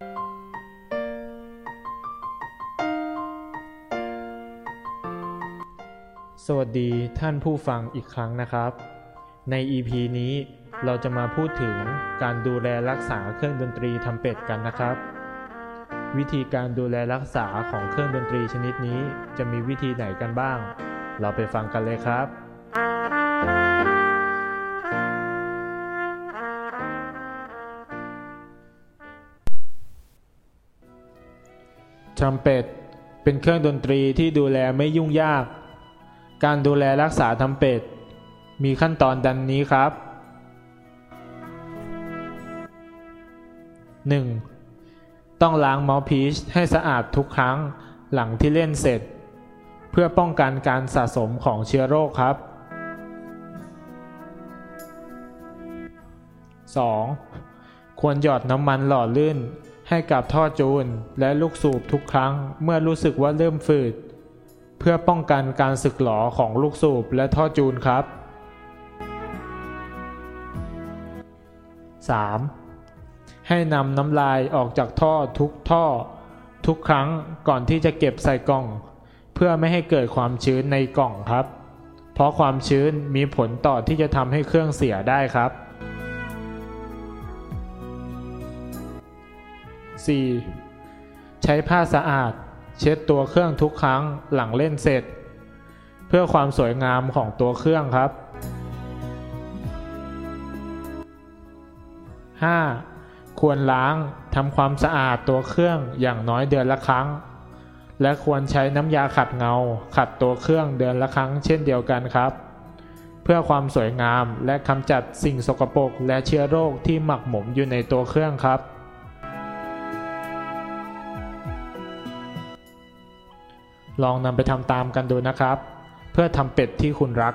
สวัสดีท่านผู้ฟังอีกครั้งนะครับ ใน EP นี้เราจะมาพูดถึงการดูแลรักษาเครื่องดนตรีทำเป็ดกันนะครับ วิธีการดูแลรักษาของเครื่องดนตรีชนิดนี้ จะมีวิธีไหนกันบ้าง เราไปฟังกันเลยครับ ทรัมเป็ตเป็นเครื่องดนตรีที่ดูแลไม่ยุ่งยาก การดูแลรักษาทำเป็ดมีขั้นตอนดังนี้ครับ 1. ต้องล้างเมาส์พีชให้สะอาดทุกครั้งหลังที่เล่นเสร็จ เพื่อป้องกันการสะสมของเชื้อโรคครับ 2. ควรหยอดน้ำมันหล่อลื่น ให้กับท่อจูนและลูกสูบทุกครั้งเมื่อรู้สึกว่าเริ่มฝืด เพื่อป้องกันการสึกหรอของลูกสูบและท่อจูนครับ 3. ให้นำน้ำลายออกจากท่อทุกท่อ ทุกครั้งก่อนที่จะเก็บใส่กล่อง เพื่อไม่ให้เกิดความชื้นในกล่องครับ เพราะความชื้นมีผลต่อที่จะทำให้เครื่องเสียได้ครับ 4. ใช้ผ้าสะอาด เช็ดตัวเครื่องทุกครั้งหลังเล่นเสร็จ เพื่อความสวยงามของตัวเครื่องครับ 5. ควรล้างทำความสะอาดตัวเครื่องอย่างน้อยเดือนละครั้ง และควรใช้น้ำยาขัดเงา ขัดตัวเครื่องเดือนละครั้ง เช่นเดียวกันครับ เพื่อความสวยงามและกำจัดสิ่งสกปรกและเชื้อโรคที่หมักหมมอยู่ในตัวเครื่องครับ ลองนำไปทำตามกันดูนะครับ เพื่อทำเป็ดที่คุณรัก